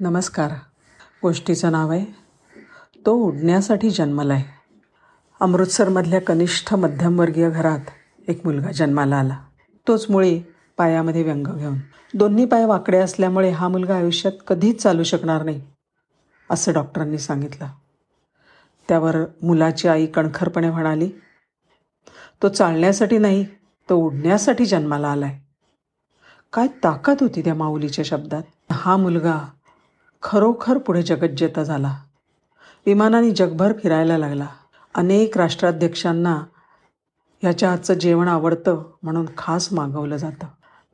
नमस्कार. गोष्टीचं नाव आहे तो उडण्यासाठी जन्मला आहे अमृतसरमधल्या कनिष्ठ मध्यमवर्गीय घरात एक मुलगा जन्माला आला. तोच मुळी पायामध्ये व्यंग घेऊन. दोन्ही पाय वाकडे असल्यामुळे हा मुलगा आयुष्यात कधीच चालू शकणार नाही असं डॉक्टरांनी सांगितलं. त्यावर मुलाची आई कणखरपणे म्हणाली तो चालण्यासाठी नाही तो उडण्यासाठी जन्माला आलाय. काय ताकद होती त्या माऊलीच्या शब्दात? हा मुलगा खरोखर पुढे जगज्जेता झाला. विमानाने जगभर फिरायला लागला. अनेक राष्ट्राध्यक्षांना ह्याच्या हातचं जेवण आवडतं म्हणून खास मागवलं जातं.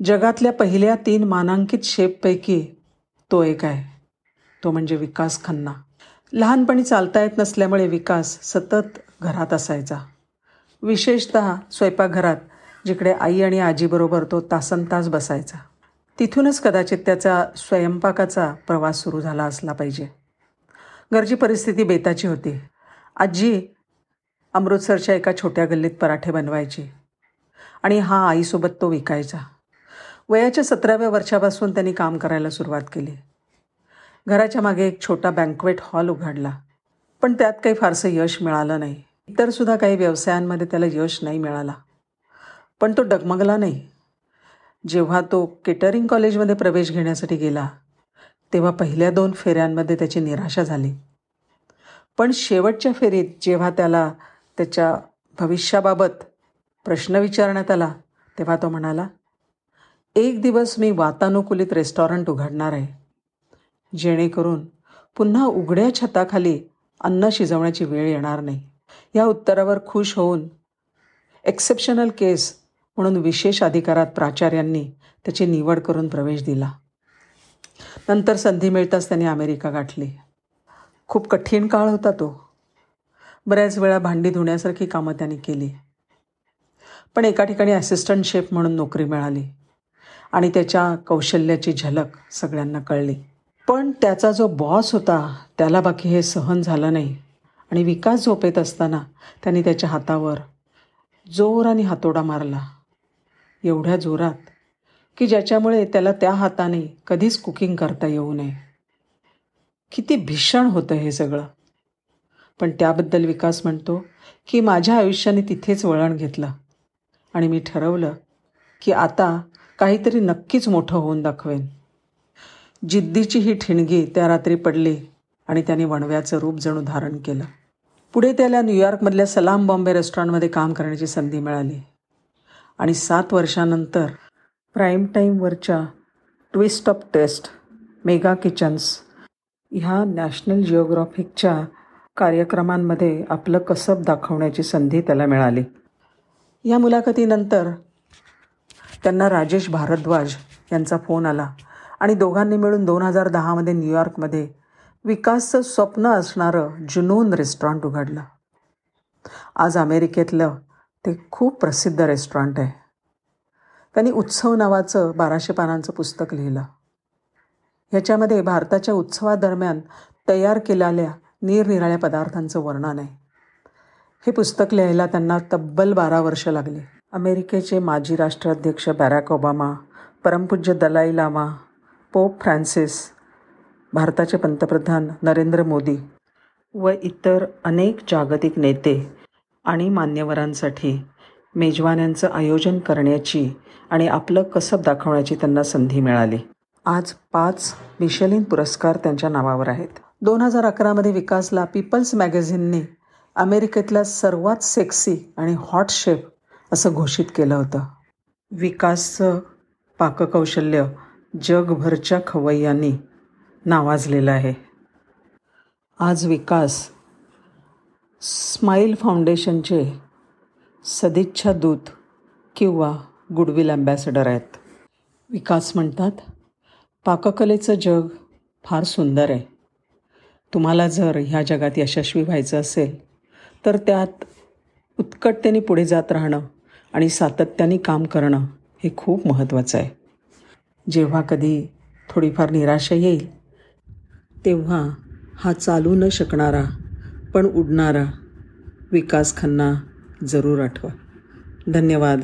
जगातल्या पहिल्या तीन मानांकित शेपपैकी तो एक आहे. तो म्हणजे विकास खन्ना. लहानपणी चालता येत नसल्यामुळे विकास सतत घरात असायचा. विशेषत स्वयंपाकघरात जिकडे आई आणि आजीबरोबर तो तासन तास बसायचा. तिथूनच कदाचित त्याचा स्वयंपाकाचा प्रवास सुरू झाला असला पाहिजे. घरची परिस्थिती बेताची होती. आजी अमृतसरच्या एका छोट्या गल्लीत पराठे बनवायची आणि हा आईसोबत तो विकायचा. वयाच्या सतराव्या वर्षापासून त्यांनी काम करायला सुरुवात केली. घराच्या मागे एक छोटा बँकवेट हॉल उघडला. पण त्यात काही फारसं यश मिळालं नाही. इतरसुद्धा काही व्यवसायांमध्ये त्याला यश नाही मिळाला. पण तो डगमगला नाही. जेव्हा तो केटरिंग कॉलेजमध्ये प्रवेश घेण्यासाठी गेला तेव्हा पहिल्या दोन फेऱ्यांमध्ये त्याची निराशा झाली. पण शेवटच्या फेरीत जेव्हा त्याला त्याच्या भविष्याबाबत प्रश्न विचारण्यात आला तेव्हा तो म्हणाला एक दिवस मी वातानुकूलित रेस्टॉरंट उघडणार आहे. जेणेकरून पुन्हा उघड्या छताखाली अन्न शिजवण्याची वेळ येणार नाही. या उत्तरावर खुश होऊन एक्सेप्शनल केस म्हणून विशेष अधिकारात प्राचार्यांनी त्याची निवड करून प्रवेश दिला. नंतर संधी मिळताच त्यांनी अमेरिका गाठली. खूप कठीण काळ होता तो. बऱ्याच वेळा भांडी धुण्यासारखी कामं त्यांनी केली. पण एका ठिकाणी असिस्टंट शेफ म्हणून नोकरी मिळाली. आणि त्याच्या कौशल्याची झलक सगळ्यांना कळली. पण त्याचा जो बॉस होता त्याला बाकी हे सहन झालं नाही. आणि विकास झोपेत असताना त्यांनी त्याच्या हातावर जोराने हातोडा मारला. एवढ्या जोरात की ज्याच्यामुळे त्याला त्या हाताने कधीच कुकिंग करता येऊ नये. किती भीषण होतं हे सगळं. पण त्याबद्दल विकास म्हणतो की माझ्या आयुष्याने तिथेच वळण घेतलं. आणि मी ठरवलं की आता काहीतरी नक्कीच मोठं होऊन दाखवेन. जिद्दीची ही ठिणगी त्या रात्री पडली आणि त्याने वणव्याचं रूप जणू धारण केलं. पुढे त्याला न्यूयॉर्कमधल्या सलाम बॉम्बे रेस्टॉरंटमध्ये काम करण्याची संधी मिळाली. आणि सात वर्षानंतर prime टाईमवरच्या twist of taste mega kitchens ह्या नॅशनल जिओग्राफिकच्या कार्यक्रमांमध्ये आपलं कसब दाखवण्याची संधी त्याला मिळाली. या मुलाखतीनंतर त्यांना राजेश भारद्वाज यांचा फोन आला आणि दोघांनी मिळून दोन हजार दहामध्ये न्यूयॉर्कमध्ये विकासचं स्वप्न असणारं जुनून रेस्टॉरंट उघडलं. आज अमेरिकेतलं ते खूप प्रसिद्ध रेस्टॉरंट आहे. त्यांनी उत्सव नावाचं बाराशे पानांचं पुस्तक लिहिलं. ह्याच्यामध्ये भारताच्या उत्सवादरम्यान तयार केलेल्या निरनिराळ्या पदार्थांचं वर्णन आहे. हे पुस्तक लिहायला त्यांना तब्बल बारा वर्ष लागली. अमेरिकेचे माजी राष्ट्राध्यक्ष बॅराक ओबामा परमपूज्य दलाई लामा पोप फ्रान्सिस भारताचे पंतप्रधान नरेंद्र मोदी व इतर अनेक जागतिक नेते आणि मान्यवरांसाठी मेजवान्यांचं आयोजन करण्याची आणि आपलं कसब दाखवण्याची त्यांना संधी मिळाली. आज पाच मिशेलिन पुरस्कार त्यांच्या नावावर आहेत. दोन हजार अकरामध्ये विकासला पीपल्स मॅगझिनने अमेरिकेतल्या सर्वात सेक्सी आणि हॉट शेफ असं घोषित केलं होतं. विकासचं पाककौशल्य जगभरच्या खवय्यांनी नावाजलेलं आहे. आज विकास स्माईल फाउंडेशनचे सदिच्छा दूत किंवा गुडविल ॲम्बॅसेडर आहेत. विकास म्हणतात पाककलेचं जग फार सुंदर आहे. तुम्हाला जर ह्या जगात यशस्वी व्हायचं असेल तर त्यात उत्कटतेने पुढे जात राहणं आणि सातत्याने काम करणं हे खूप महत्त्वाचं आहे. जेव्हा कधी थोडीफार निराशा येईल तेव्हा हा चालू न शकणारा पण उडणारा विकास खन्ना जरूर आठवा. धन्यवाद.